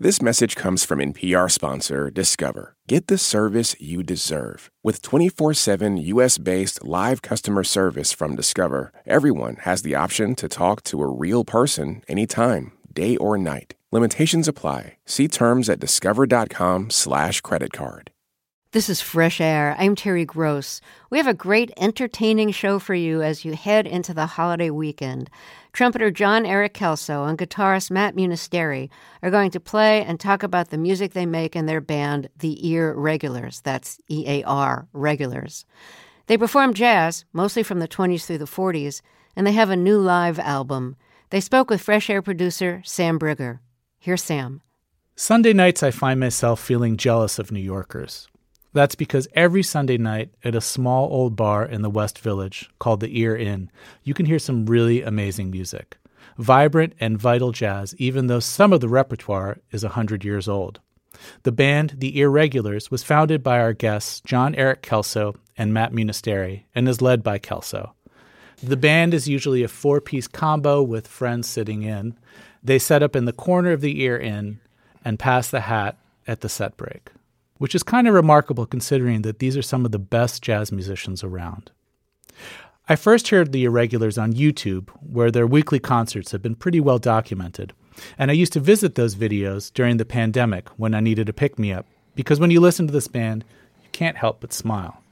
This message comes from NPR sponsor Discover. Get the service you deserve. With 24 7 US based live customer service from Discover, everyone has the option to talk to a real person anytime, day or night. Limitations apply. See terms at discover.com/slash credit card. This is Fresh Air. I'm Terry Gross. We have a great entertaining show for you as you head into the holiday weekend. Trumpeter Jon-Erik Kellso and guitarist Matt Munisteri are going to play and talk about the music they make in their band, The EarRegulars. That's E A R, Regulars. They perform jazz, mostly from the 20s through the 40s, and they have a new live album. They spoke with Fresh Air producer Sam Briger. Here's Sam. Sunday nights, I find myself feeling jealous of New Yorkers. That's because every Sunday night at a small old bar in the West Village called the Ear Inn, you can hear some really amazing music. Vibrant and vital jazz, even though some of the repertoire is a 100 years old. The band, the EarRegulars, was founded by our guests, Jon-Erik Kellso and Matt Munisteri, and is led by Kellso. The band is usually a four piece combo with friends sitting in. They set up in the corner of the Ear Inn and pass the hat at the set break which is kind of remarkable considering that these are some of the best jazz musicians around. I first heard the EarRegulars on YouTube, where their weekly concerts have been pretty well documented, and I used to visit those videos during the pandemic when I needed a pick me up, because when you listen to this band, you can't help but smile.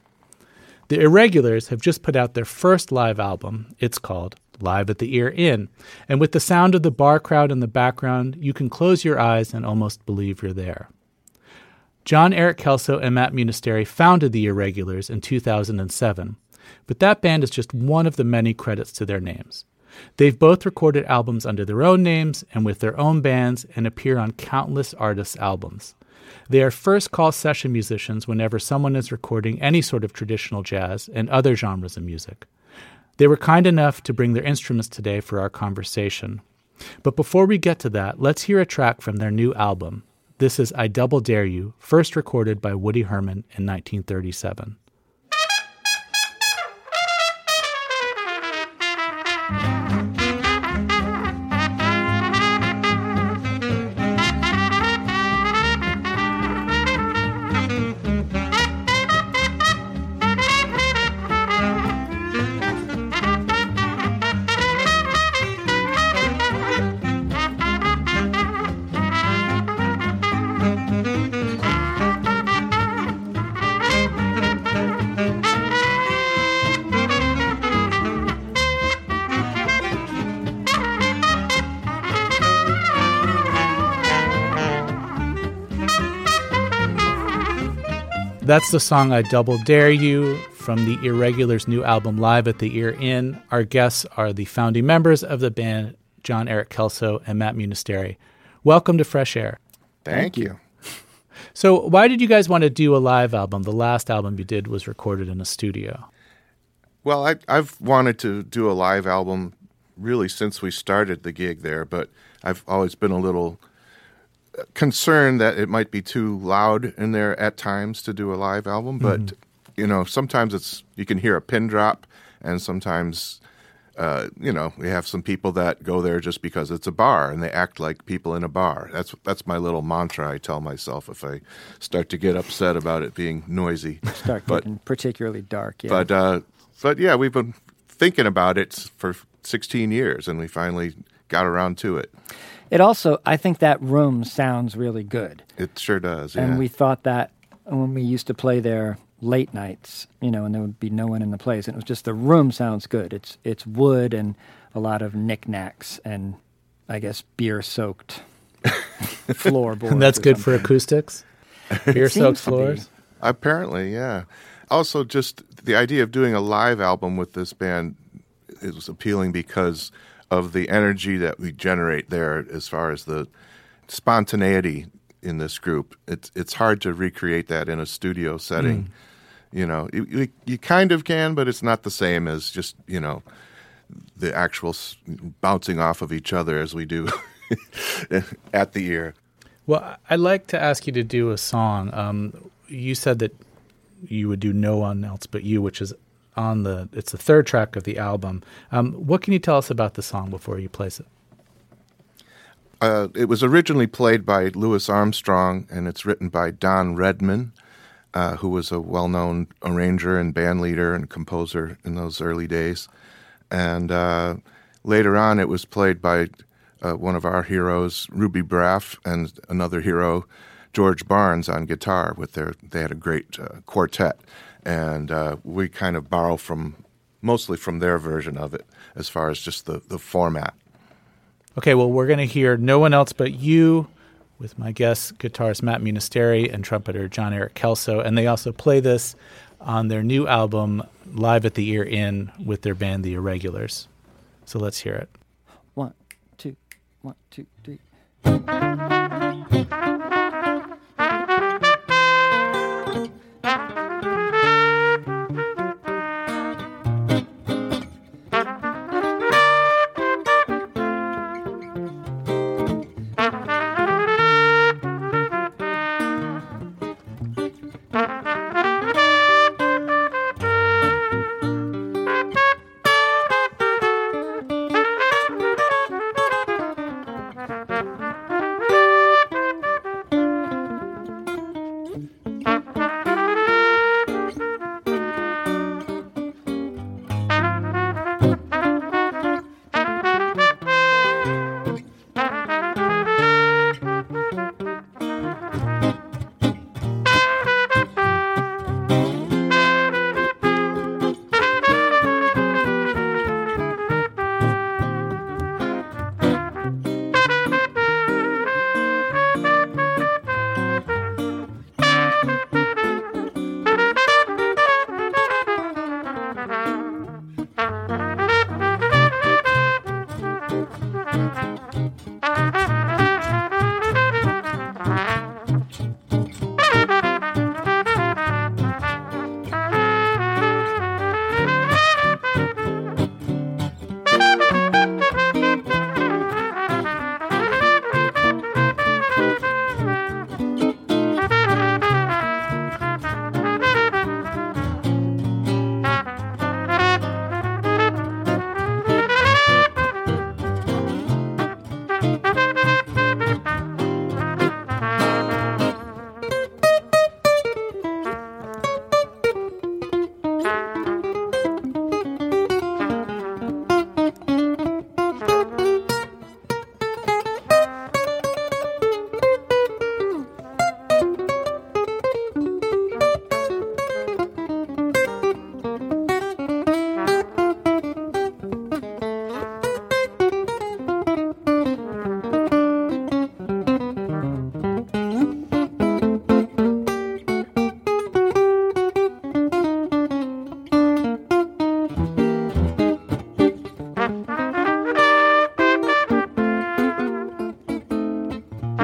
The EarRegulars have just put out their first live album. It's called Live at the Ear Inn, and with the sound of the bar crowd in the background, you can close your eyes and almost believe you're there. Jon-Erik Kellso and Matt Munisteri founded the EarRegulars in 2007, but that band is just one of the many credits to their names. They've both recorded albums under their own names and with their own bands and appear on countless artists' albums. They are first call session musicians whenever someone is recording any sort of traditional jazz and other genres of music. They were kind enough to bring their instruments today for our conversation. But before we get to that, let's hear a track from their new album, this is I Double Dare You, first recorded by Woody Herman in 1937. That's the song I Double Dare You from the EarRegulars' new album Live at the Ear Inn. Our guests are the founding members of the band, Jon-Erik Kellso and Matt Munisteri. Welcome to Fresh Air. Thank you. So, why did you guys want to do a live album? The last album you did was recorded in a studio. Well, I, I've wanted to do a live album really since we started the gig there, but I've always been a little concerned that it might be too loud in there at times to do a live album, but mm-hmm. you know, sometimes it's you can hear a pin drop, and sometimes. Uh, you know, we have some people that go there just because it's a bar and they act like people in a bar. That's that's my little mantra. I tell myself if I start to get upset about it being noisy, start but, getting particularly dark. Yeah. But uh, but yeah, we've been thinking about it for 16 years, and we finally got around to it. It also, I think that room sounds really good. It sure does. Yeah. And we thought that when we used to play there late nights, you know, and there would be no one in the place, and it was just the room sounds good. It's it's wood and a lot of knickknacks and I guess beer soaked floorboards. and that's good for acoustics. Beer soaked floors. Apparently, yeah. Also, just the idea of doing a live album with this band is appealing because of the energy that we generate there as far as the spontaneity in this group. It's it's hard to recreate that in a studio setting. Mm. You know, you, you kind of can, but it's not the same as just you know the actual bouncing off of each other as we do at the ear. Well, I'd like to ask you to do a song. Um, you said that you would do no one else but you, which is on the it's the third track of the album. Um, what can you tell us about the song before you place it? Uh, it was originally played by Louis Armstrong, and it's written by Don Redman, uh, who was a well-known arranger and band leader and composer in those early days. And uh, later on, it was played by uh, one of our heroes, Ruby Braff, and another hero, George Barnes, on guitar. With their, they had a great uh, quartet, and uh, we kind of borrow from mostly from their version of it as far as just the, the format. Okay, well, we're going to hear No One Else But You with my guests, guitarist Matt Munisteri and trumpeter Jon-Erik Kellso. And they also play this on their new album, Live at the Ear Inn, with their band, The EarRegulars. So let's hear it. One, two, one, two, three.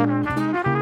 Música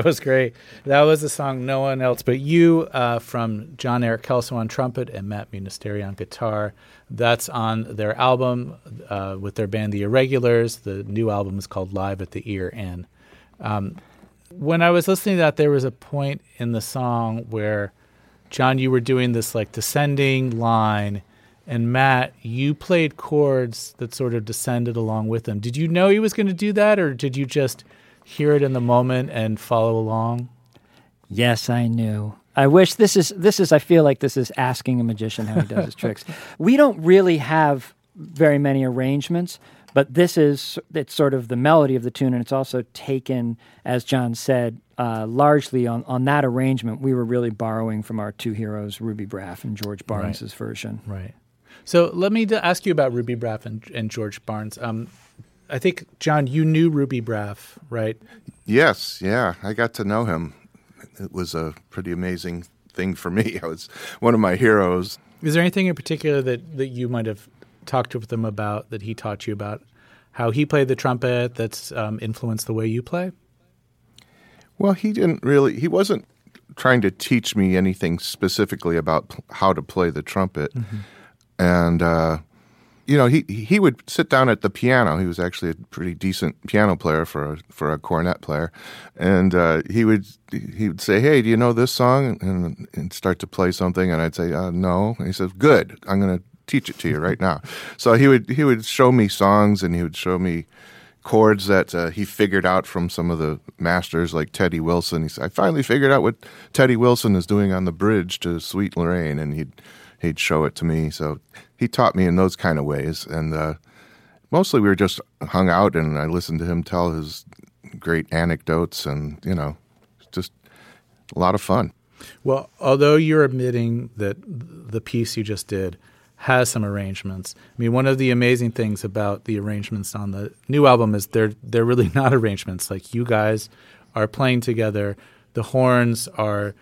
that was great. That was the song No One Else But You uh, from Jon-Erik Kellso on trumpet and Matt Munisteri on guitar. That's on their album uh, with their band The EarRegulars. The new album is called Live at the Ear Inn. Um, when I was listening to that, there was a point in the song where, John, you were doing this like descending line, and Matt, you played chords that sort of descended along with him. Did you know he was going to do that, or did you just – hear it in the moment and follow along? Yes, I knew. I wish this is this is I feel like this is asking a magician how he does his tricks. We don't really have very many arrangements, but this is it's sort of the melody of the tune and it's also taken as John said uh, largely on, on that arrangement we were really borrowing from our two heroes Ruby Braff and George Barnes' right. version. Right. So let me ask you about Ruby Braff and, and George Barnes. Um, I think John, you knew Ruby Braff, right? Yes, yeah, I got to know him it was a pretty amazing thing for me. I was one of my heroes. Is there anything in particular that, that you might have talked with him about that he taught you about how he played the trumpet that's um, influenced the way you play? Well, he didn't really. He wasn't trying to teach me anything specifically about how to play the trumpet, mm-hmm. and uh, you know, he he would sit down at the piano. He was actually a pretty decent piano player for a for a cornet player, and uh, he would he would say, "Hey, do you know this song?" and, and start to play something, and I'd say, uh, "No." And he says, "Good. I'm going to teach it to you right now." So he would he would show me songs, and he would show me chords that uh, he figured out from some of the masters like Teddy Wilson. He said, I finally figured out what Teddy Wilson is doing on the bridge to Sweet Lorraine, and he'd he'd show it to me. So he taught me in those kind of ways, and uh, mostly we were just hung out, and I listened to him tell his great anecdotes, and you know, just a lot of fun. Well, although you're admitting that the piece you just did has some arrangements. I mean, one of the amazing things about the arrangements on the new album is they're they're really not arrangements. Like you guys are playing together. The horns are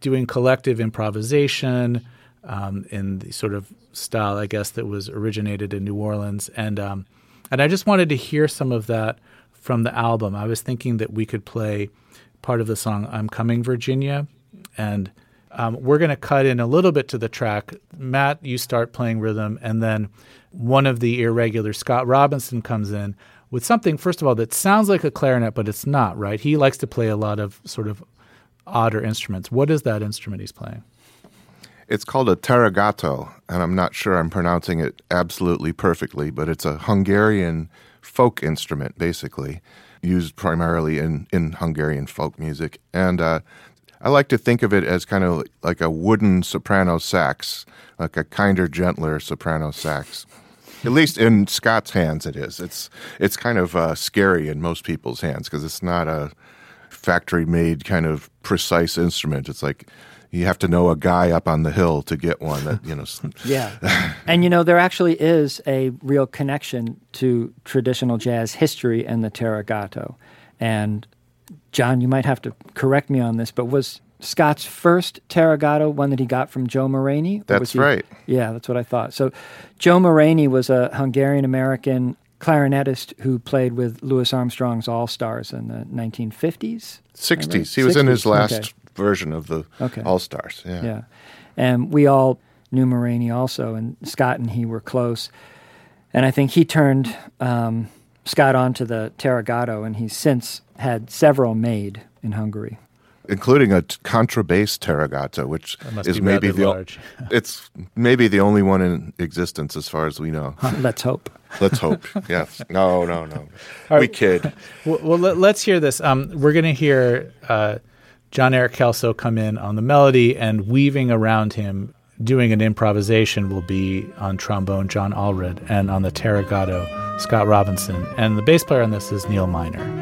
doing collective improvisation um, in the sort of style, I guess, that was originated in New Orleans. And um, and I just wanted to hear some of that from the album. I was thinking that we could play part of the song "I'm Coming, Virginia," and um, we're going to cut in a little bit to the track. Matt, you start playing rhythm, and then one of the EarRegular, Scott Robinson, comes in with something, first of all, that sounds like a clarinet, but it's not, right? He likes to play a lot of sort of odder instruments. What is that instrument he's playing? It's called a tárogató, and I'm not sure I'm pronouncing it absolutely perfectly, but it's a Hungarian folk instrument, basically, used primarily in, in Hungarian folk music. And uh, I like to think of it as kind of like a wooden soprano sax, like a kinder, gentler soprano sax. At least in Scott's hands, it is. It's it's kind of uh, scary in most people's hands because it's not a factory-made kind of precise instrument. It's like you have to know a guy up on the hill to get one that you know. yeah, and you know there actually is a real connection to traditional jazz history and the tárogató, and John, you might have to correct me on this, but was Scott's first Tárogató one that he got from Joe Muranyi? That's he, right. Yeah, that's what I thought. So Joe Muranyi was a Hungarian American clarinetist who played with Louis Armstrong's All Stars in the 1950s. 60s. Right? He was 60s. in his last okay. Version of the okay. All Stars. Yeah. Yeah. And we all knew Muranyi also, and Scott and he were close. And I think he turned um, Scott onto the Tárogató, and he's since had several made in Hungary. Including a contrabass Tárogató, which is maybe the large. it's maybe the only one in existence as far as we know. Let's hope. Let's hope. yes. No. No. No. Right. We kid. Well, well let, us hear this. Um, we're going to hear uh, Jon-Erik Kellso come in on the melody, and weaving around him, doing an improvisation, will be on trombone John Allred, and on the Tárogató Scott Robinson. And the bass player on this is Neal Miner.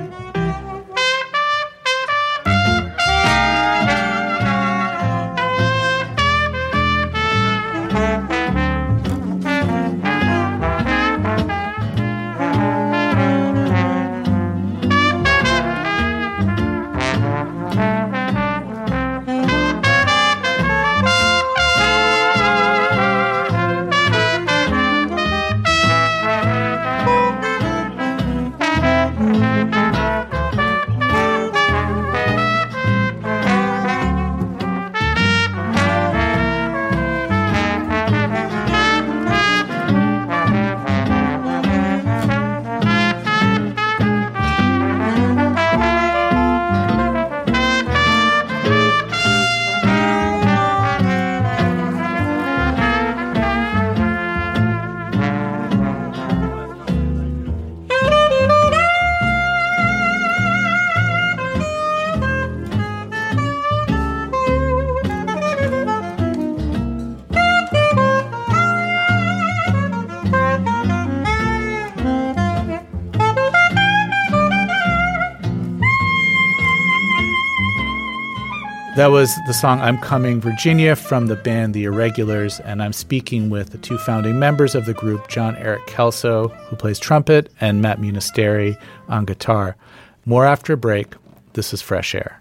Was the song I'm Coming Virginia from the band The EarRegulars, and I'm speaking with the two founding members of the group, Jon-Erik Kellso, who plays trumpet, and Matt Munisteri on guitar. More after a break. This is Fresh Air.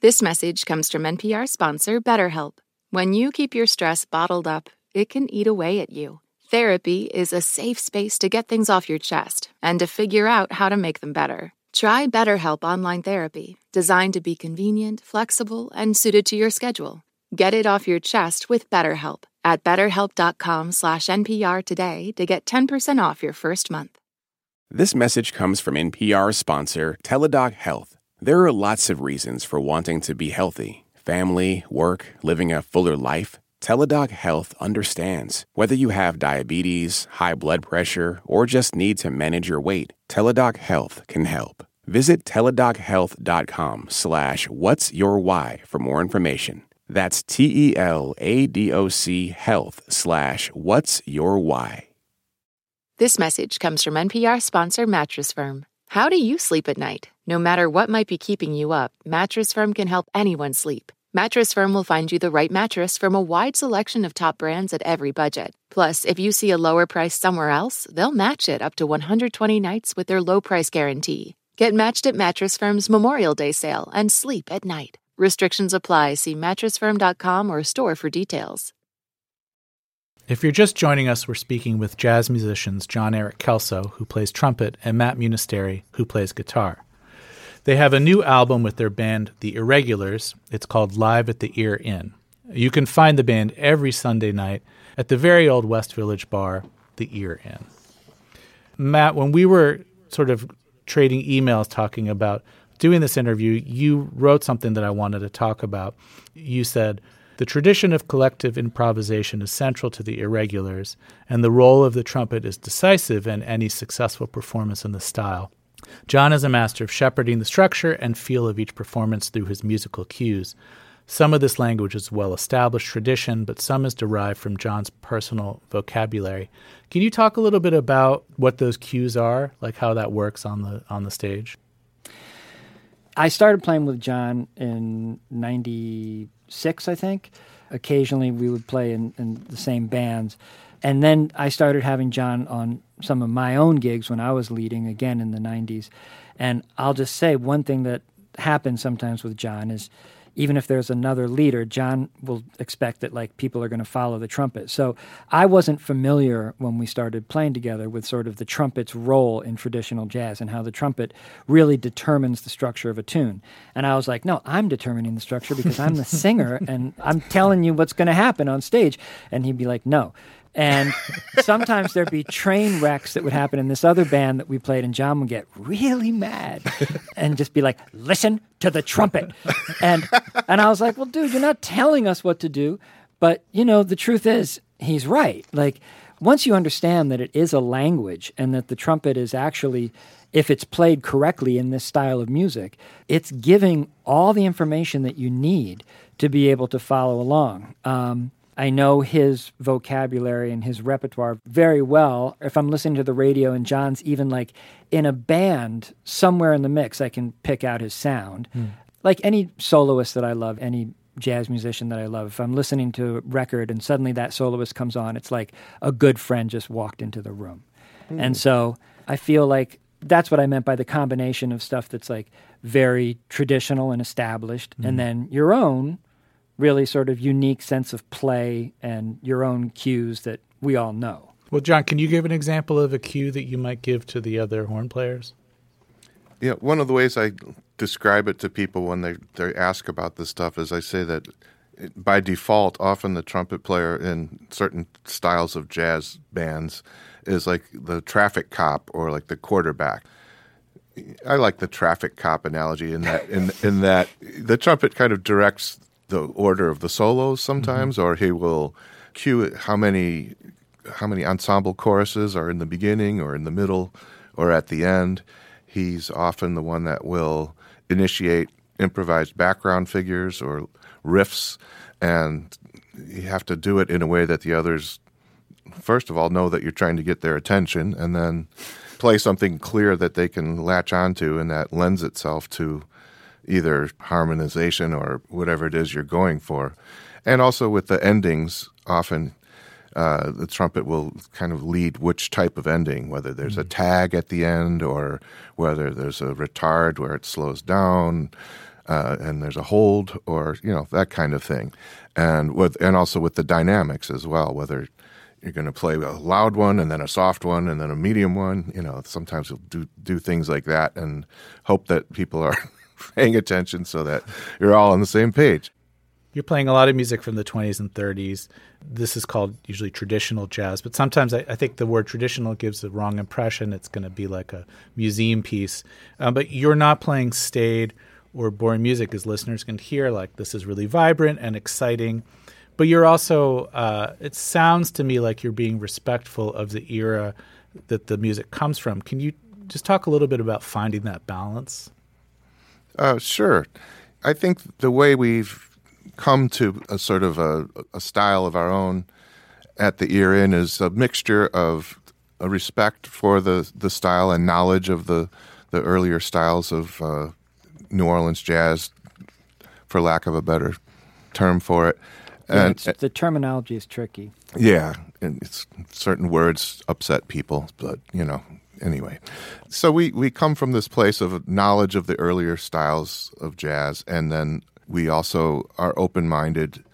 This message comes from NPR sponsor BetterHelp. When you keep your stress bottled up, it can eat away at you. Therapy is a safe space to get things off your chest and to figure out how to make them better. Try BetterHelp Online Therapy, designed to be convenient, flexible, and suited to your schedule. Get it off your chest with BetterHelp at betterhelp.com slash NPR today to get 10% off your first month. This message comes from NPR sponsor Teladoc Health. There are lots of reasons for wanting to be healthy family, work, living a fuller life. Teladoc Health understands. Whether you have diabetes, high blood pressure, or just need to manage your weight, Teladoc Health can help. Visit teladochealth.com slash what's your why for more information. That's T-E-L-A-D-O-C health slash what's your why. This message comes from NPR sponsor Mattress Firm. How do you sleep at night? No matter what might be keeping you up, Mattress Firm can help anyone sleep. Mattress Firm will find you the right mattress from a wide selection of top brands at every budget. Plus, if you see a lower price somewhere else, they'll match it up to 120 nights with their low price guarantee. Get matched at Mattress Firm's Memorial Day sale and sleep at night. Restrictions apply. See mattressfirm.com or store for details. If you're just joining us, we're speaking with jazz musicians Jon-Erik Kellso, who plays trumpet, and Matt Munisteri, who plays guitar. They have a new album with their band, The EarRegulars. It's called Live at the Ear Inn. You can find the band every Sunday night at the very old West Village bar, The Ear Inn. Matt, when we were sort of trading emails talking about doing this interview, you wrote something that I wanted to talk about. You said, the tradition of collective improvisation is central to the EarRegulars, and the role of the trumpet is decisive in any successful performance in the style. John is a master of shepherding the structure and feel of each performance through his musical cues. Some of this language is well established tradition, but some is derived from John's personal vocabulary. Can you talk a little bit about what those cues are, like how that works on the on the stage? I started playing with John in '96, I think. Occasionally, we would play in, in the same bands. And then I started having John on some of my own gigs when I was leading again in the 90s. And I'll just say one thing that happens sometimes with John is even if there's another leader, John will expect that like people are going to follow the trumpet. So I wasn't familiar when we started playing together with sort of the trumpet's role in traditional jazz and how the trumpet really determines the structure of a tune. And I was like, no, I'm determining the structure because I'm the singer and I'm telling you what's going to happen on stage. And he'd be like, no, and sometimes there'd be train wrecks that would happen in this other band that we played, and John would get really mad and just be like, listen to the trumpet. And and I was like, well, dude, you're not telling us what to do. But you know, the truth is, he's right. Like once you understand that it is a language and that the trumpet is actually if it's played correctly in this style of music, it's giving all the information that you need to be able to follow along. Um, I know his vocabulary and his repertoire very well. If I'm listening to the radio and John's even like in a band somewhere in the mix, I can pick out his sound. Mm. Like any soloist that I love, any jazz musician that I love, if I'm listening to a record and suddenly that soloist comes on, it's like a good friend just walked into the room. Mm. And so I feel like that's what I meant by the combination of stuff that's like very traditional and established, mm. and hmm. then your own really sort of unique sense of play and your own cues that we all know. Well, John, can you give an example of a cue that you might give to the other horn players? Yeah, one of the ways I describe it to people when they, they ask about this stuff is I say that by default, often the trumpet player in certain styles of jazz bands is like the traffic cop or like the quarterback. I like the traffic cop analogy in that in in that the trumpet kind of directs the order of the solos sometimes, mm-hmm. or he will cue how many how many ensemble choruses are in the beginning or in the middle or at the end. He's often the one that will initiate improvised background figures or riffs, and you have to do it in a way that the others, first of all, know that you're trying to get their attention, and then play something clear that they can latch onto, and that lends itself to either harmonization or whatever it is you're going for. And also with the endings, often uh, the trumpet will kind of lead which type of ending, whether there's mm-hmm. a tag at the end or whether there's a retard where it slows down. uh, and there's a hold or you know that kind of thing, and with and also with the dynamics as well, whether you're going to play a loud one and then a soft one and then a medium one. You know, sometimes you'll do do things like that and hope that people are paying attention so that you're all on the same page. You're playing a lot of music from the 20s and 30s. This is called usually traditional jazz, but sometimes I, I think the word traditional gives the wrong impression. It's going to be like a museum piece. Um, but you're not playing staid or boring music, as listeners can hear. Like this is really vibrant and exciting. But you're also, uh, it sounds to me like you're being respectful of the era that the music comes from. Can you just talk a little bit about finding that balance? Uh, sure. I think the way we've come to a sort of a, a style of our own at the Ear Inn is a mixture of a respect for the, the style and knowledge of the, the earlier styles of uh, New Orleans jazz, for lack of a better term for it. Yeah, and the terminology is tricky. Yeah, and it's certain words upset people, but you know, anyway. So we we come from this place of knowledge of the earlier styles of jazz, and then we also are open minded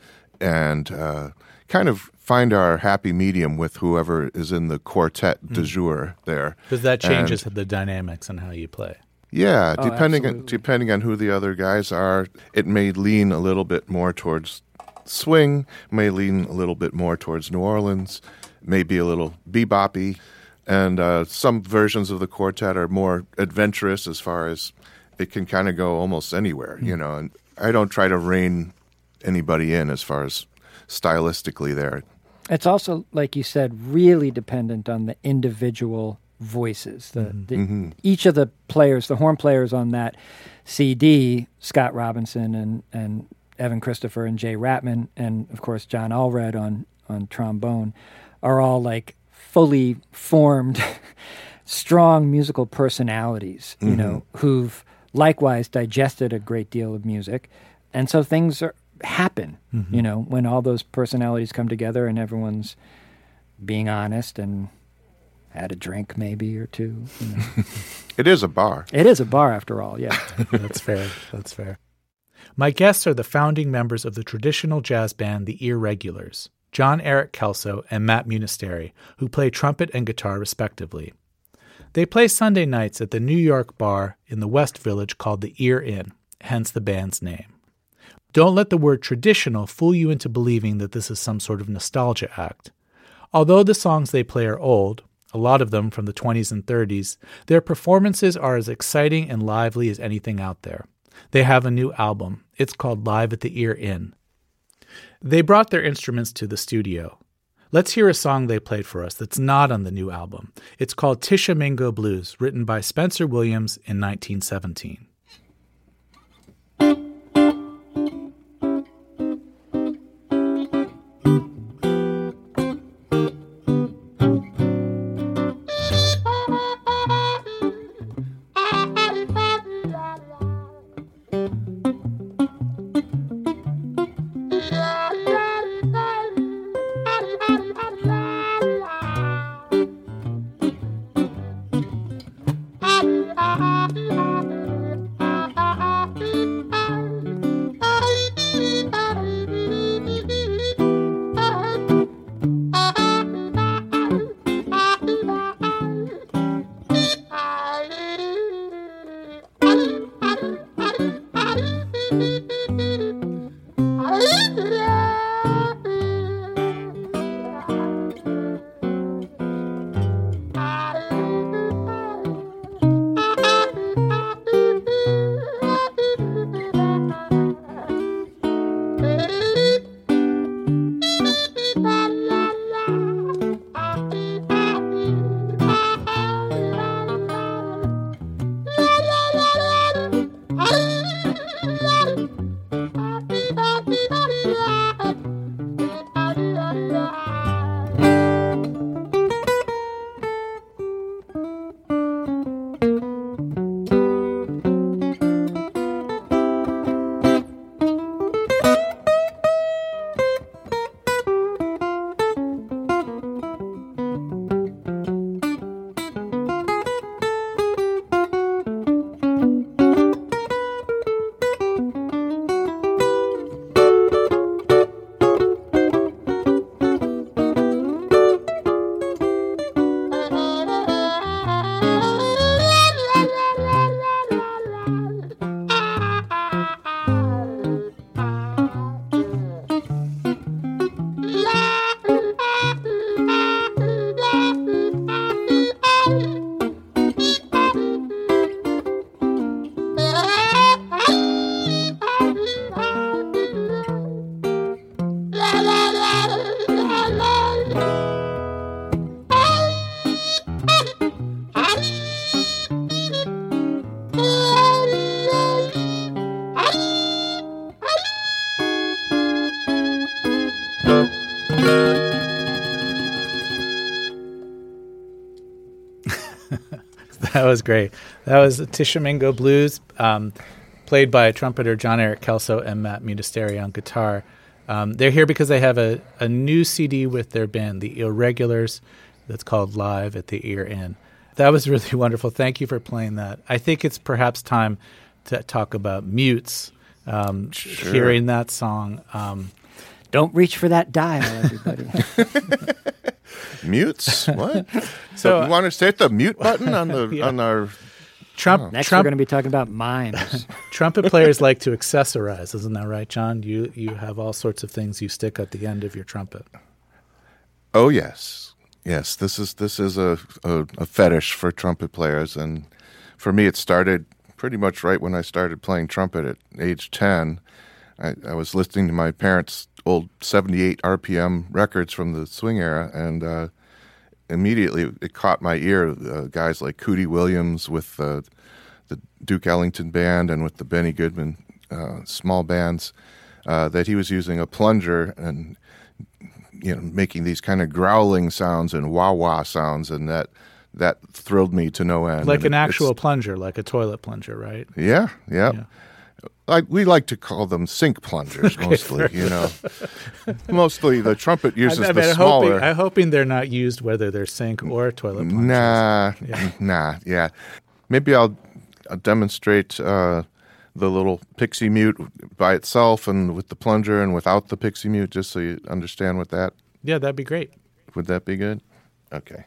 and uh, kind of find our happy medium with whoever is in the quartet mm. de jour there. Because that changes and, the dynamics and how you play. Yeah, oh, depending on, depending on who the other guys are, it may lean a little bit more towards swing, may lean a little bit more towards New Orleans, may be a little beboppy, and uh, some versions of the quartet are more adventurous as far as it can kind of go almost anywhere, mm. you know. And I don't try to rein anybody in as far as stylistically there. It's also, like you said, really dependent on the individual voices. The, mm-hmm. the mm-hmm. each of the players, the horn players on that CD, Scott Robinson and and Evan Christopher and Jay Rattman, and of course John Allred on on trombone, are all like fully formed, strong musical personalities. You mm-hmm. know, who've likewise digested a great deal of music. And so things are, happen, mm-hmm. you know, when all those personalities come together and everyone's being honest and had a drink maybe or two. You know. it is a bar. It is a bar after all, yeah. That's fair. That's fair. My guests are the founding members of the traditional jazz band The EarRegulars, Jon-Erik Kellso and Matt Munisteri, who play trumpet and guitar respectively. They play Sunday nights at the New York bar in the West Village called the Ear Inn, hence the band's name. Don't let the word traditional fool you into believing that this is some sort of nostalgia act. Although the songs they play are old, a lot of them from the 20s and 30s, their performances are as exciting and lively as anything out there. They have a new album. It's called Live at the Ear Inn. They brought their instruments to the studio. Let's hear a song they played for us that's not on the new album. It's called Tishomingo Blues, written by Spencer Williams in 1917. Was great. That was the Tishomingo Blues, um, played by trumpeter Jon-Erik Kellso and Matt Munisteri on guitar. Um, they're here because they have a, a new CD with their band, the EarRegulars, that's called Live at the Ear Inn. That was really wonderful. Thank you for playing that. I think it's perhaps time to talk about Mutes. Um, Sure. Hearing that song, um, Don't reach for that dial, everybody. Mutes? What? So, so you want to hit the mute button on the Yeah. on our? Trump, oh. Next, we're going to be talking about mimes. trumpet players like to accessorize, isn't that right, John? You you have all sorts of things you stick at the end of your trumpet. Oh yes, yes. This is this is a, a a fetish for trumpet players, and for me, it started pretty much right when I started playing trumpet at age ten. I, I was listening to my parents' old '78 RPM records from the swing era, and uh, immediately it caught my ear. Uh, guys like Cootie Williams with uh, the Duke Ellington band and with the Benny Goodman uh, small bands, uh, that he was using a plunger and you know making these kind of growling sounds and wah wah sounds, and that that thrilled me to no end. Like And an it- actual plunger, like a toilet plunger, right? yeah, yeah. Yeah. Like we like to call them sink plungers mostly, you know. mostly the trumpet uses I, I the mean, smaller. hoping, I'm hoping they're not used whether they're sink or toilet plungers. Nah, Yeah. nah, yeah. Maybe I'll, I'll demonstrate uh, the little pixie mute by itself and with the plunger and without the pixie mute, just so you understand what that. Yeah, that'd be great. Would that be good? Okay.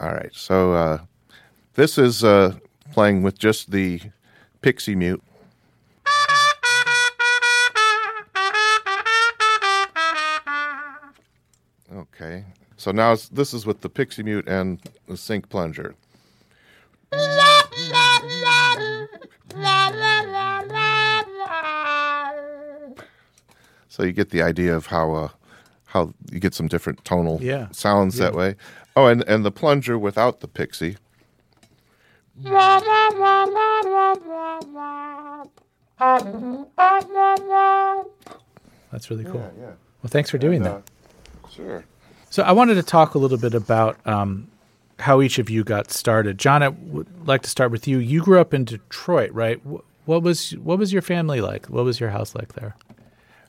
All right. So uh, this is uh, playing with just the pixie mute. Okay. So now this is with the pixie mute and the Sink plunger. So you get the idea of how uh, how you get some different tonal Yeah. sounds that way. Oh, and and the plunger without the pixie. That's really cool. Well, thanks for doing that. Sure. So I wanted to talk a little bit about um, how each of you got started. John, I would like to start with you. You grew up in Detroit, right? What was what was your family like? What was your house like there?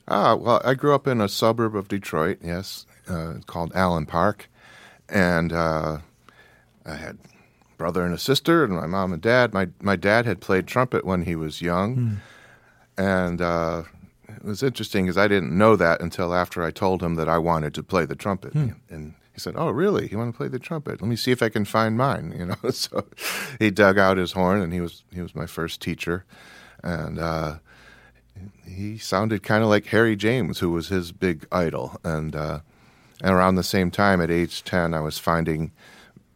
Ah, well, I grew up in a suburb of Detroit, yes, uh, called Allen Park. And uh, I had a brother and a sister, and my mom and dad. My, my dad had played trumpet when he was young. And uh, it was interesting because I didn't know that until after I told him that I wanted to play the trumpet. And he said, "Oh, really? You want to play the trumpet? Let me see if I can find mine." You know, so he dug out his horn, and he was he was my first teacher, and uh, he sounded kind of like Harry James, who was his big idol. And uh, and around the same time, at age ten, I was finding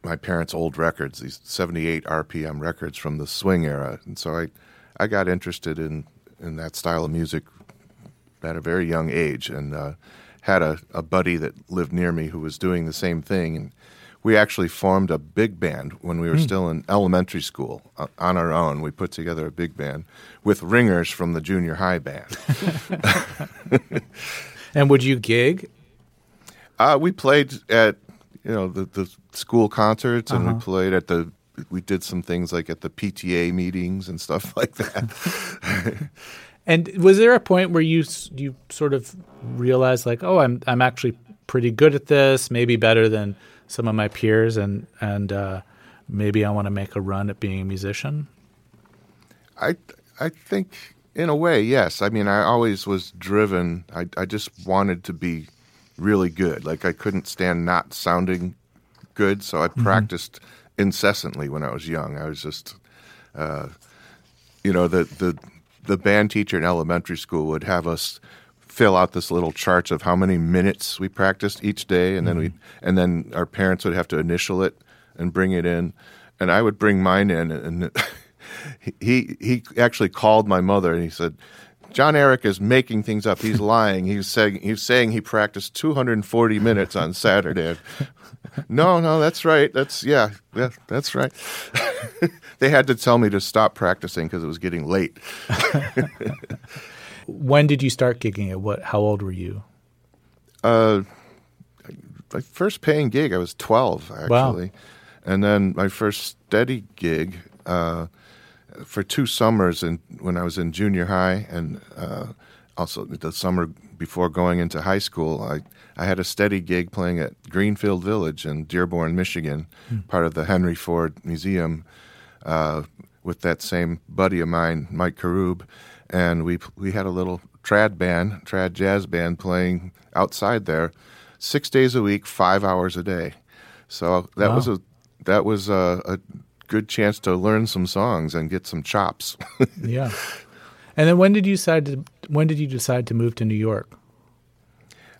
my parents' old records, these '78 RPM records from the swing era, and so I I got interested in in that style of music at a very young age, and uh, had a, a buddy that lived near me who was doing the same thing, and we actually formed a big band when we were still in elementary school uh, on our own. We put together a big band with ringers from the junior high band. And would you gig? Uh, we played at you know the, the school concerts, and Uh-huh. we played at the. We did some things like at the PTA meetings and stuff like that. And was there a point where you you sort of realized like, oh, I'm I'm actually pretty good at this, maybe better than some of my peers, and and uh, maybe I want to make a run at being a musician? I I think in a way, yes. I mean, I always was driven. I I just wanted to be really good. Like I couldn't stand not sounding good, so I practiced incessantly when I was young. I was just, uh, you know, the the the band teacher in elementary school would have us fill out this little chart of how many minutes we practiced each day, and then we mm-hmm. and then our parents would have to initial it and bring it in, and I would bring mine in, and he he actually called my mother and he said. Jon-Erik is making things up. He's lying. He's saying he's saying he practiced 240 minutes on Saturday. No, no, that's right. That's yeah, yeah that's right. they had to tell me to stop practicing because it was getting late. When did you start gigging? At what? How old were you? Uh, my first paying gig, I was 12, actually. Wow. And then my first steady gig uh, for two summers in, when I was in junior high and uh, also the summer before going into high school, I, I had a steady gig playing at Greenfield Village in Dearborn, Michigan, part of the Henry Ford Museum, uh, with that same buddy of mine, Mike Karub, and we we had a little trad band, trad jazz band playing outside there, six days a week, five hours a day. So that Wow. was a that was a, a good chance to learn some songs and get some chops. Yeah. And then when did you decide to when did you decide to move to New York?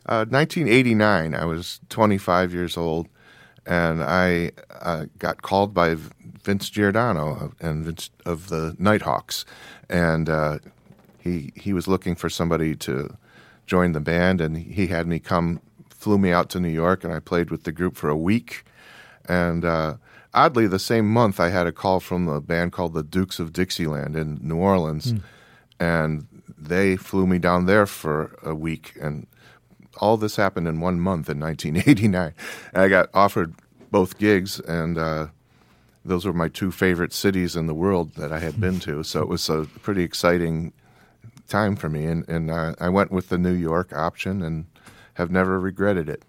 Uh, 1989, I was 25 years old, and I uh, got called by Vince Giordano and Vince of the Nighthawks, and uh, he he was looking for somebody to join the band, and he had me come, flew me out to New York, and I played with the group for a week, and uh, oddly, the same month I had a call from a band called the Dukes of Dixieland in New Orleans, and they flew me down there for a week, and all this happened in one month in 1989. And I got offered both gigs, and uh, those were my two favorite cities in the world that I had been to. So it was a pretty exciting time for me, and, and uh, I went with the New York option and have never regretted it.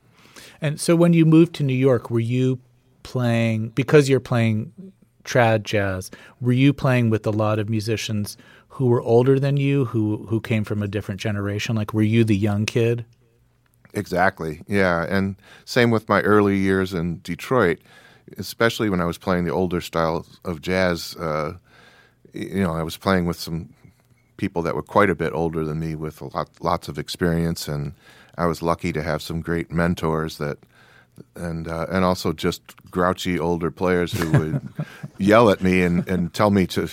And so when you moved to New York, were you playing because you're playing trad jazz, were you playing with a lot of musicians who were older than you, who who came from a different generation? Like were you the young kid? Exactly. Yeah. And same with my early years in Detroit, especially when I was playing the older styles of jazz. Uh, you know, I was playing with some people that were quite a bit older than me with lot, lots of experience. And I was lucky to have some great mentors that. And uh, and also just grouchy older players who would yell at me and, and tell me to,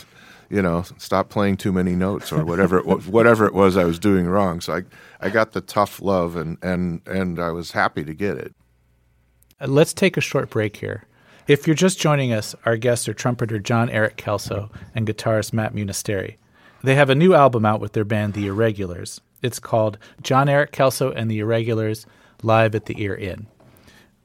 you know, stop playing too many notes or whatever it was, whatever it was I was doing wrong. So I I got the tough love and and and I was happy to get it. Uh, Let's take a short break here. If you're just joining us, our guests are trumpeter Jon-Erik Kellso and guitarist Matt Munisteri. They have a new album out with their band, The EarRegulars. It's called Jon-Erik Kellso and the EarRegulars Live at the Ear Inn.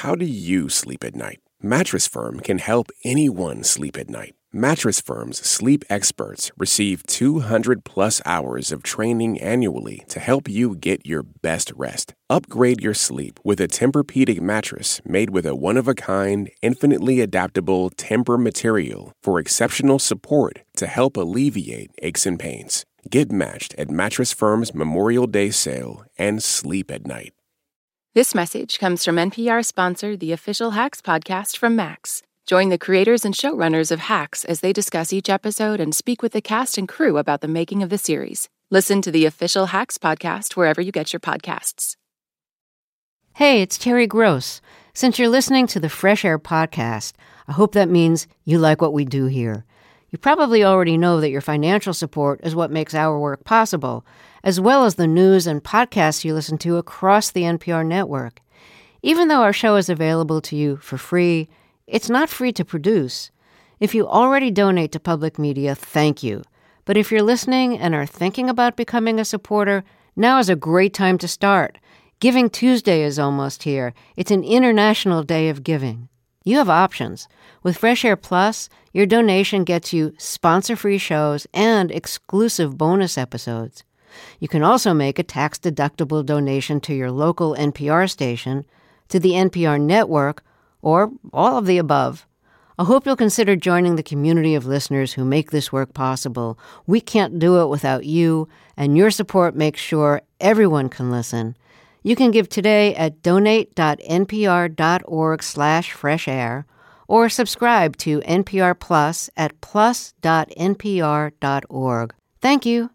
How do you sleep at night? Mattress Firm can help anyone sleep at night. Mattress Firm's sleep experts receive 200 plus hours of training annually to help you get your best rest. Upgrade your sleep with a Tempur-Pedic mattress made with a one-of-a-kind, infinitely adaptable Tempur material for exceptional support to help alleviate aches and pains. Get matched at Mattress Firm's Memorial Day sale and sleep at night. This message comes from NPR sponsor, the official Hacks podcast from Max. Join the creators and showrunners of Hacks as they discuss each episode and speak with the cast and crew about the making of the series. Listen to the official Hacks podcast wherever you get your podcasts. Hey, it's Terry Gross. Since you're listening to the Fresh Air podcast, I hope that means you like what we do here. You probably already know that your financial support is what makes our work possible, as well as the news and podcasts you listen to across the NPR network. Even though our show is available to you for free, it's not free to produce. If you already donate to public media, thank you. But if you're listening and are thinking about becoming a supporter, now is a great time to start. Giving Tuesday is almost here. It's an international day of giving. You have options. With Fresh Air Plus, your donation gets you sponsor free shows and exclusive bonus episodes. You can also make a tax deductible donation to your local NPR station, to the NPR network, or all of the above. I hope you'll consider joining the community of listeners who make this work possible. We can't do it without you, and your support makes sure everyone can listen. You can give today at donate.npr.org slash fresh air or subscribe to NPR Plus at plus.npr.org. Thank you.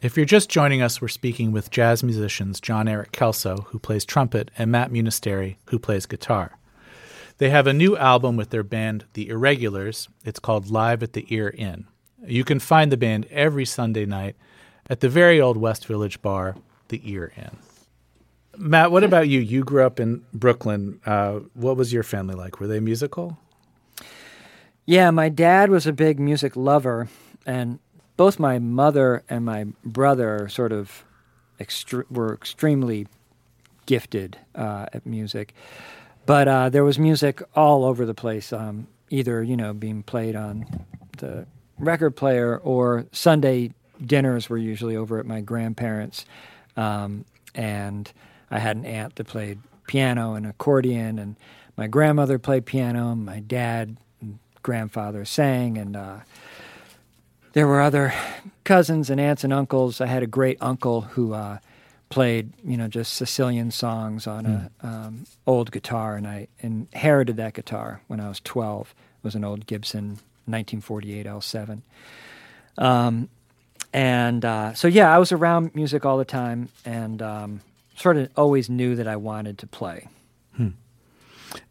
If you're just joining us, we're speaking with jazz musicians Jon-Erik Kellso, who plays trumpet, and Matt Munisteri, who plays guitar. They have a new album with their band, The EarRegulars. It's called Live at the Ear Inn. You can find the band every Sunday night at the very old West Village bar, The Ear Inn. Matt, what about you? You grew up in Brooklyn. Uh, what was your family like? Were they musical? Yeah, my dad was a big music lover, and both my mother and my brother sort of extre- were extremely gifted uh, at music. But uh, there was music all over the place, um, either you know being played on the record player or Sunday dinners were usually over at my grandparents, um, and I had an aunt that played piano and accordion, and my grandmother played piano, and my dad and grandfather sang, and uh, there were other cousins and aunts and uncles. I had a great uncle who uh, played, you know, just Sicilian songs on mm. a um, old guitar, and I inherited that guitar when I was 12. It was an old Gibson 1948 L7. Um, and uh, so, yeah, I was around music all the time, and um, sort of always knew that I wanted to play. Hmm.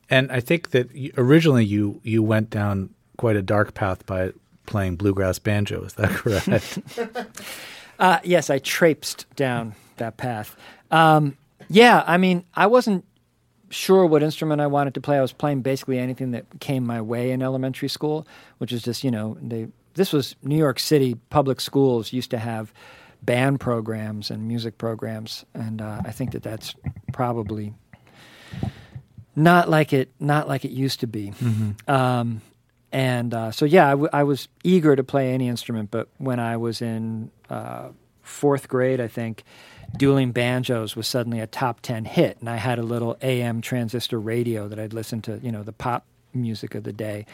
And I think that originally you you went down quite a dark path by playing bluegrass banjo. Is that correct? uh, yes, I traipsed down that path. Um, yeah, I mean, I wasn't sure what instrument I wanted to play. I was playing basically anything that came my way in elementary school, which is just you know they. This was New York City public schools used to have band programs and music programs, and uh, I think that that's probably not like it not like it used to be. Mm-hmm. Um, and uh, so yeah, I, w- I was eager to play any instrument, but when I was in uh, fourth grade, I think dueling banjos was suddenly a top 10 hit and i had a little am transistor radio that i'd listen to you know the pop music of the day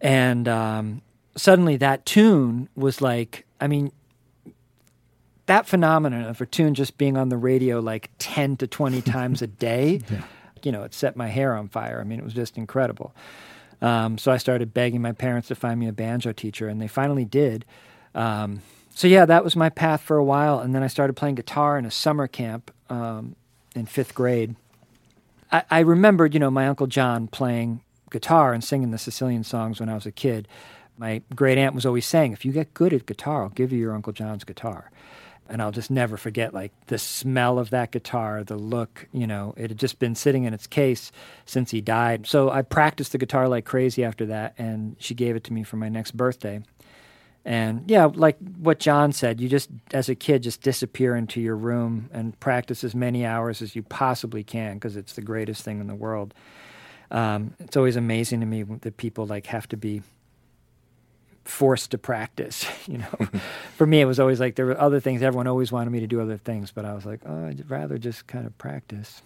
and um, suddenly that tune was like i mean that phenomenon of a tune just being on the radio like 10 to 20 times a day yeah. you know it set my hair on fire i mean it was just incredible um, so I started begging my parents to find me a banjo teacher, and they finally did. Um, so yeah, that was my path for a while, and then I started playing guitar in a summer camp um, in fifth grade. I, I remembered, you know, my uncle John playing guitar and singing the Sicilian songs when I was a kid. My great aunt was always saying, "If you get good at guitar, I'll give you your Uncle John's guitar." And I'll just never forget like the smell of that guitar, the look, you know, it had just been sitting in its case since he died. So I practiced the guitar like crazy after that and she gave it to me for my next birthday. And yeah, like what John said, you just as a kid just disappear into your room and practice as many hours as you possibly can because it's the greatest thing in the world. Um, it's always amazing to me that people like have to be forced to practice. You know, for me, it was always like there were other things. Everyone always wanted me to do other things, but I was like, oh, I'd rather just kind of practice.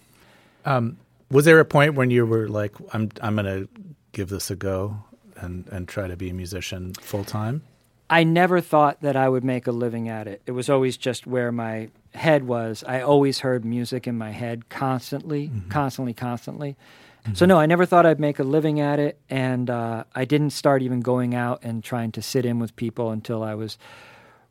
Um, was there a point when you were like, I'm I'm gonna give this a go and and try to be a musician full time? I never thought that I would make a living at it. It was always just where my head was. I always heard music in my head constantly, mm-hmm. constantly, constantly. Mm-hmm. So no, I never thought I'd make a living at it, and uh, I didn't start even going out and trying to sit in with people until I was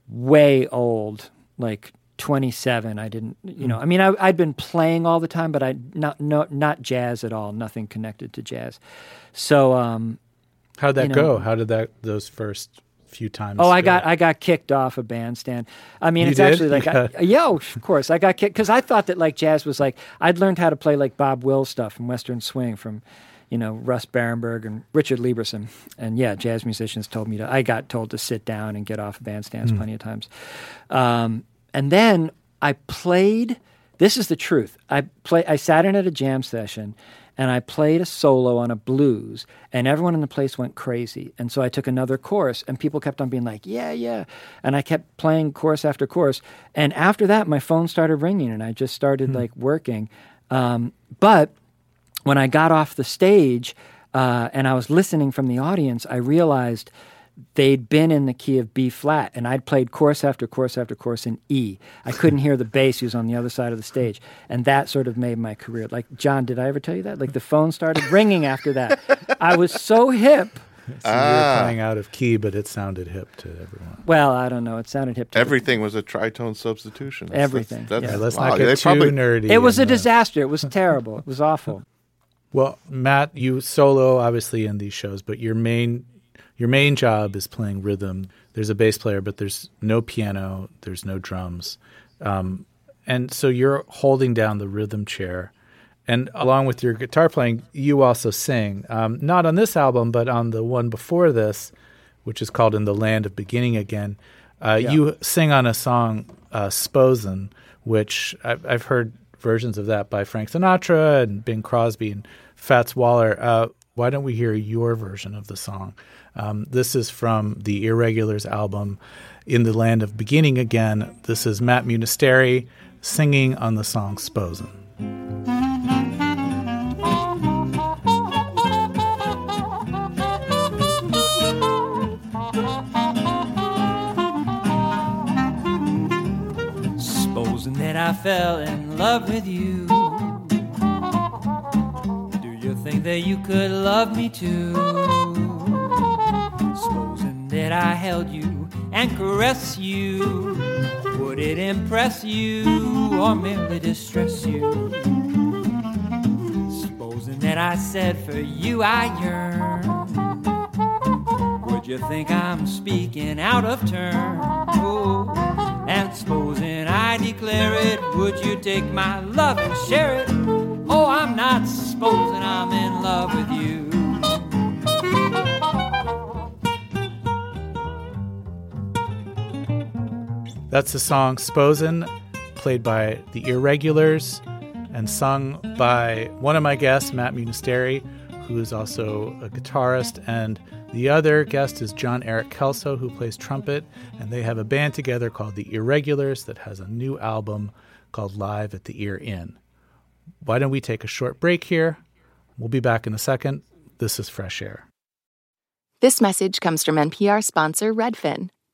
way old, like 27. I didn't, you know, mm-hmm. I mean, I, had been playing all the time, but I not no, not jazz at all, nothing connected to jazz. So, um, how'd that you know, go? How did that those first few times. Oh, I got I got kicked off a bandstand. I mean, you it's did? actually like, I, yeah, of course, I got kicked because I thought that like jazz was like I'd learned how to play like Bob Wills stuff from Western Swing from, you know, Russ Barenberg and Richard Lieberson, and yeah, jazz musicians told me to. I got told to sit down and get off bandstands mm. plenty of times, um, and then I played. This is the truth. I play. I sat in at a jam session and I played a solo on a blues, and everyone in the place went crazy. And so I took another chorus, and people kept on being like, "Yeah, yeah," and I kept playing chorus after chorus. And after that, my phone started ringing, and I just started mm like working. Um, but when I got off the stage uh, and I was listening from the audience, I realized they'd been in the key of B flat, and I'd played course after course after course in E. I couldn't hear the bass; he was on the other side of the stage, and that sort of made my career. Like John, did I ever tell you that? Like the phone started ringing after that. I was so hip So you Ah. were playing out of key, but it sounded hip to everyone. Well, I don't know. It sounded hip. To Everything was a tritone substitution. That's- Everything, That's, Yeah, let's wow, not they get too probably- nerdy. It was a and, uh, disaster. It was terrible. It was awful. Well, Matt, you solo obviously in these shows, but your main your main job is playing rhythm. There's a bass player, but there's no piano, there's no drums, um, and so you're holding down the rhythm chair. And along with your guitar playing, you also sing. Um, not on this album, but on the one before this, which is called "In the Land of Beginning Again." Uh, You sing on a song, uh, "S'posin'," which I've, I've heard versions of that by Frank Sinatra and Bing Crosby and Fats Waller. Uh, why don't we hear your version of the song? Um, this is from the EarRegulars album, In the Land of Beginning Again. This is Matt Munisteri singing on the song S'posin'. Supposing that I fell in love with you. Do you think that you could love me too? Supposing that I held you and caressed you. Would it impress you or merely distress you? Supposing that I said for you I yearn. Would you think I'm speaking out of turn? Oh, and supposing I declare it, would you take my love and share it? Oh, I'm not supposing I'm in love with you. That's the song S'posin', played by the EarRegulars and sung by one of my guests, Matt Munisteri, who is also a guitarist. And the other guest is Jon-Erik Kellso, who plays trumpet. And they have a band together called the EarRegulars that has a new album called Live at the Ear Inn. Why don't we take a short break here? We'll be back in a second. This is Fresh Air. This message comes from NPR sponsor Redfin.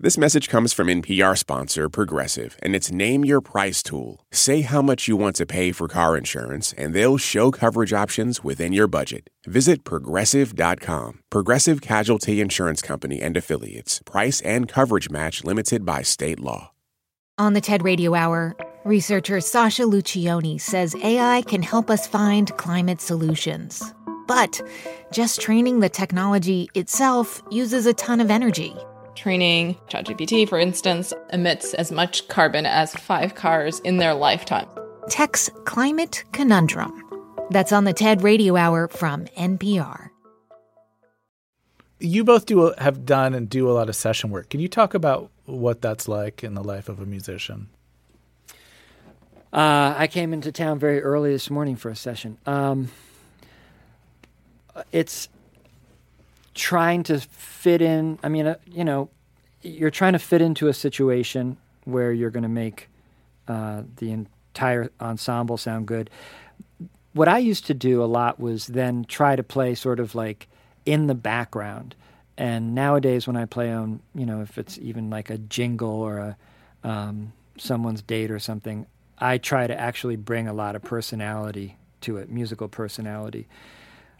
This message comes from NPR sponsor Progressive and its Name Your Price tool. Say how much you want to pay for car insurance, and they'll show coverage options within your budget. Visit progressive.com. Progressive Casualty Insurance Company and Affiliates. Price and coverage match limited by state law. On the TED Radio Hour, researcher Sasha Luccioni says AI can help us find climate solutions. But just training the technology itself uses a ton of energy. Training ChatGPT, for instance, emits as much carbon as five cars in their lifetime. Tech's Climate Conundrum. That's on the TED Radio Hour from NPR. You both do have done and do a lot of session work. Can you talk about what that's like in the life of a musician? Uh, I came into town very early this morning for a session. Um, it's trying to fit in. I mean, uh, you know, you're trying to fit into a situation where you're going to make uh, the entire ensemble sound good. What I used to do a lot was then try to play sort of like in the background. And nowadays, when I play on, you know, if it's even like a jingle or a um, someone's date or something, I try to actually bring a lot of personality to it, musical personality.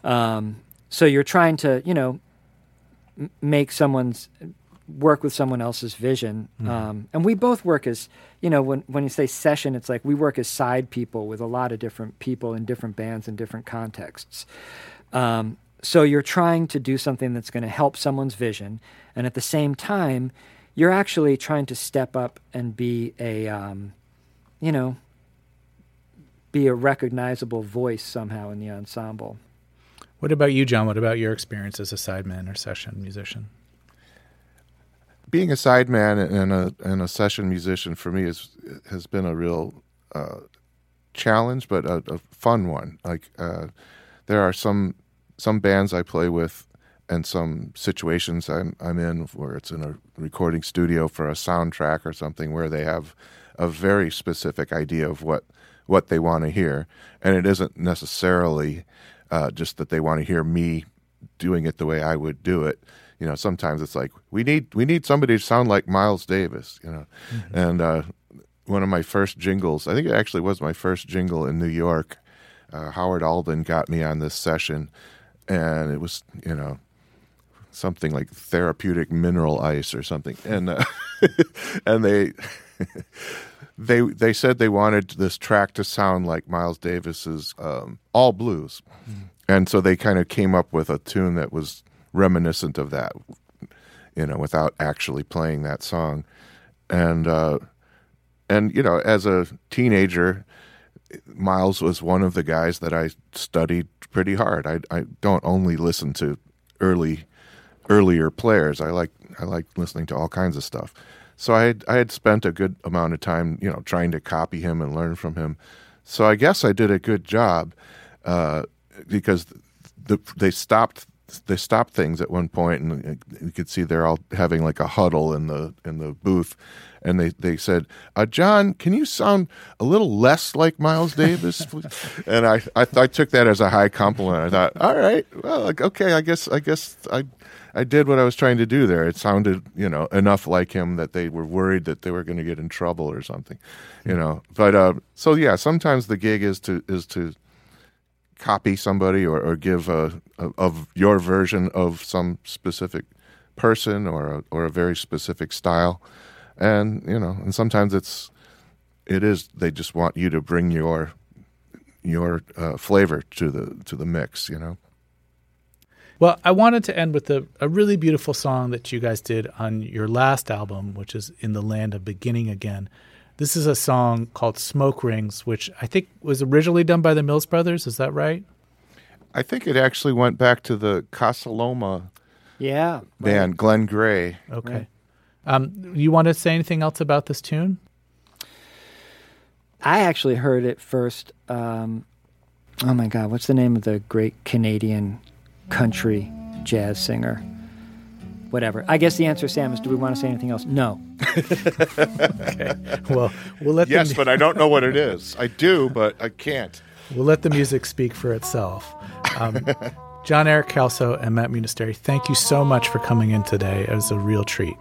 Um, so you're trying to, you know, m- make someone's work with someone else's vision. Um, and we both work as, you know, when when you say session, it's like we work as side people with a lot of different people in different bands in different contexts. Um, so you're trying to do something that's going to help someone's vision, and at the same time, you're actually trying to step up and be a, um, you know, be a recognizable voice somehow in the ensemble. What about you, John? What about your experience as a sideman or session musician? being a sideman and a and a session musician for me is has been a real uh, challenge, but a, a fun one. Like uh, there are some some bands I play with and some situations I'm I'm in where it's in a recording studio for a soundtrack or something where they have a very specific idea of what what they want to hear, and it isn't necessarily uh, just that they want to hear me doing it the way I would do it. You know, sometimes it's like we need we need somebody to sound like Miles Davis. You know, mm-hmm. and uh, one of my first jingles, I think it actually was my first jingle in New York. Uh, Howard Alden got me on this session, and it was you know something like therapeutic mineral ice or something, and uh, and they they they said they wanted this track to sound like Miles Davis's um, All Blues, mm. and so they kind of came up with a tune that was reminiscent of that, you know, without actually playing that song, and uh, and you know, as a teenager. Miles was one of the guys that I studied pretty hard. I, I don't only listen to early earlier players. I like I like listening to all kinds of stuff. So I had, I had spent a good amount of time, you know, trying to copy him and learn from him. So I guess I did a good job uh, because the, they stopped they stopped things at one point, and you could see they're all having like a huddle in the in the booth, and they they said, uh, "John, can you sound a little less like Miles Davis?" and I, I I took that as a high compliment. I thought, "All right, well, okay, I guess I guess I I did what I was trying to do there. It sounded, you know, enough like him that they were worried that they were going to get in trouble or something, you know. But uh, so yeah, sometimes the gig is to is to copy somebody or, or give a, a, of your version of some specific person or a, or a very specific style, and you know, and sometimes it's it is they just want you to bring your your uh, flavor to the to the mix, you know. Well, I wanted to end with a, a really beautiful song that you guys did on your last album, which is In the Land of Beginning Again. This is a song called Smoke Rings, which I think was originally done by the Mills Brothers. Is that right? I think it actually went back to the Casa Loma yeah, band, right. Glen Gray. Okay. Right. Um, you want to say anything else about this tune? I actually heard it first. Um, oh my God, what's the name of the great Canadian country jazz singer. Whatever. I guess the answer, Sam, is do we want to say anything else? No. okay. Well, we'll let Yes, but I don't know what it is. I do, but I can't. We'll let the music speak for itself. Um, Jon-Erik Kellso and Matt Munisteri, thank you so much for coming in today. It was a real treat.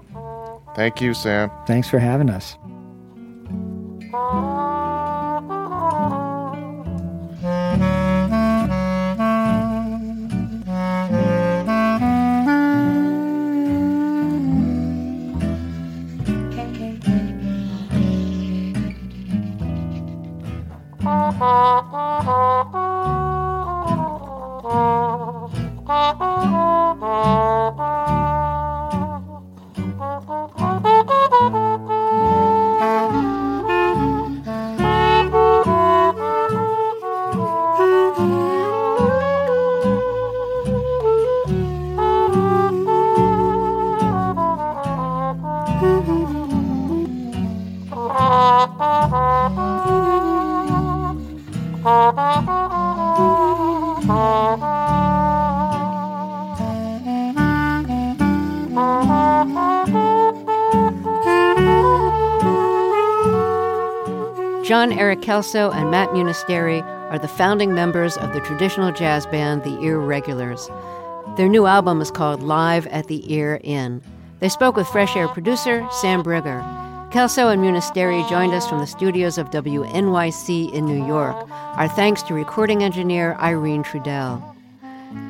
Thank you, Sam. Thanks for having us. Oh, Jon-Erik Kellso and Matt Munisteri are the founding members of the traditional jazz band The EarRegulars. Their new album is called Live at the Ear Inn. They spoke with Fresh Air producer Sam Briger. Kellso and Munisteri joined us from the studios of WNYC in New York. Our thanks to recording engineer Irene Trudel.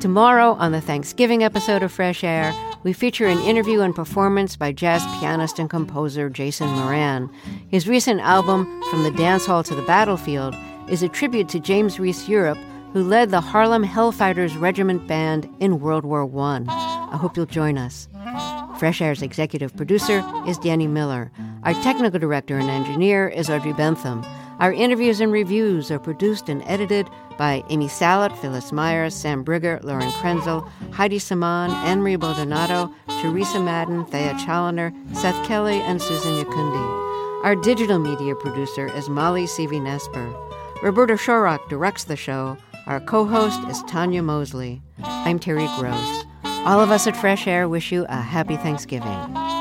Tomorrow, on the Thanksgiving episode of Fresh Air, we feature an interview and performance by jazz pianist and composer Jason Moran. His recent album, From the Dance Hall to the Battlefield, is a tribute to James Reese Europe, who led the Harlem Hellfighters Regiment Band in World War I. I hope you'll join us. Fresh Air's executive producer is Danny Miller. Our technical director and engineer is Audrey Bentham. Our interviews and reviews are produced and edited by Amy Salit, Phyllis Myers, Sam Briger, Lauren Krenzel, Heidi Saman, Anne-Marie Baldonado, Teresa Madden, Thea Challoner, Seth Kelly, and Susan Nyakundi. Our digital media producer is Molly Seavey Nesper. Roberta Shorrock directs the show. Our co-host is Tanya Mosley. I'm Terry Gross. All of us at Fresh Air wish you a happy Thanksgiving.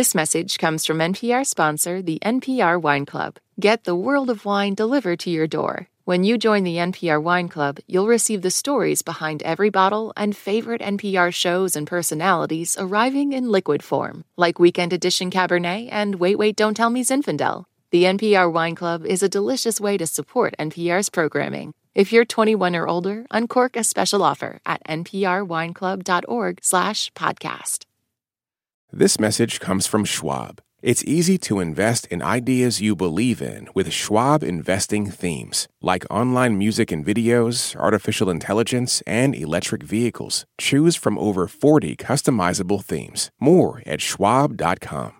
This message comes from NPR sponsor, the NPR Wine Club. Get the world of wine delivered to your door. When you join the NPR Wine Club, you'll receive the stories behind every bottle and favorite NPR shows and personalities arriving in liquid form, like Weekend Edition Cabernet and Wait Wait Don't Tell Me Zinfandel. The NPR Wine Club is a delicious way to support NPR's programming. If you're 21 or older, uncork a special offer at nprwineclub.org/podcast. This message comes from Schwab. It's easy to invest in ideas you believe in with Schwab investing themes, like online music and videos, artificial intelligence, and electric vehicles. Choose from over 40 customizable themes. More at schwab.com.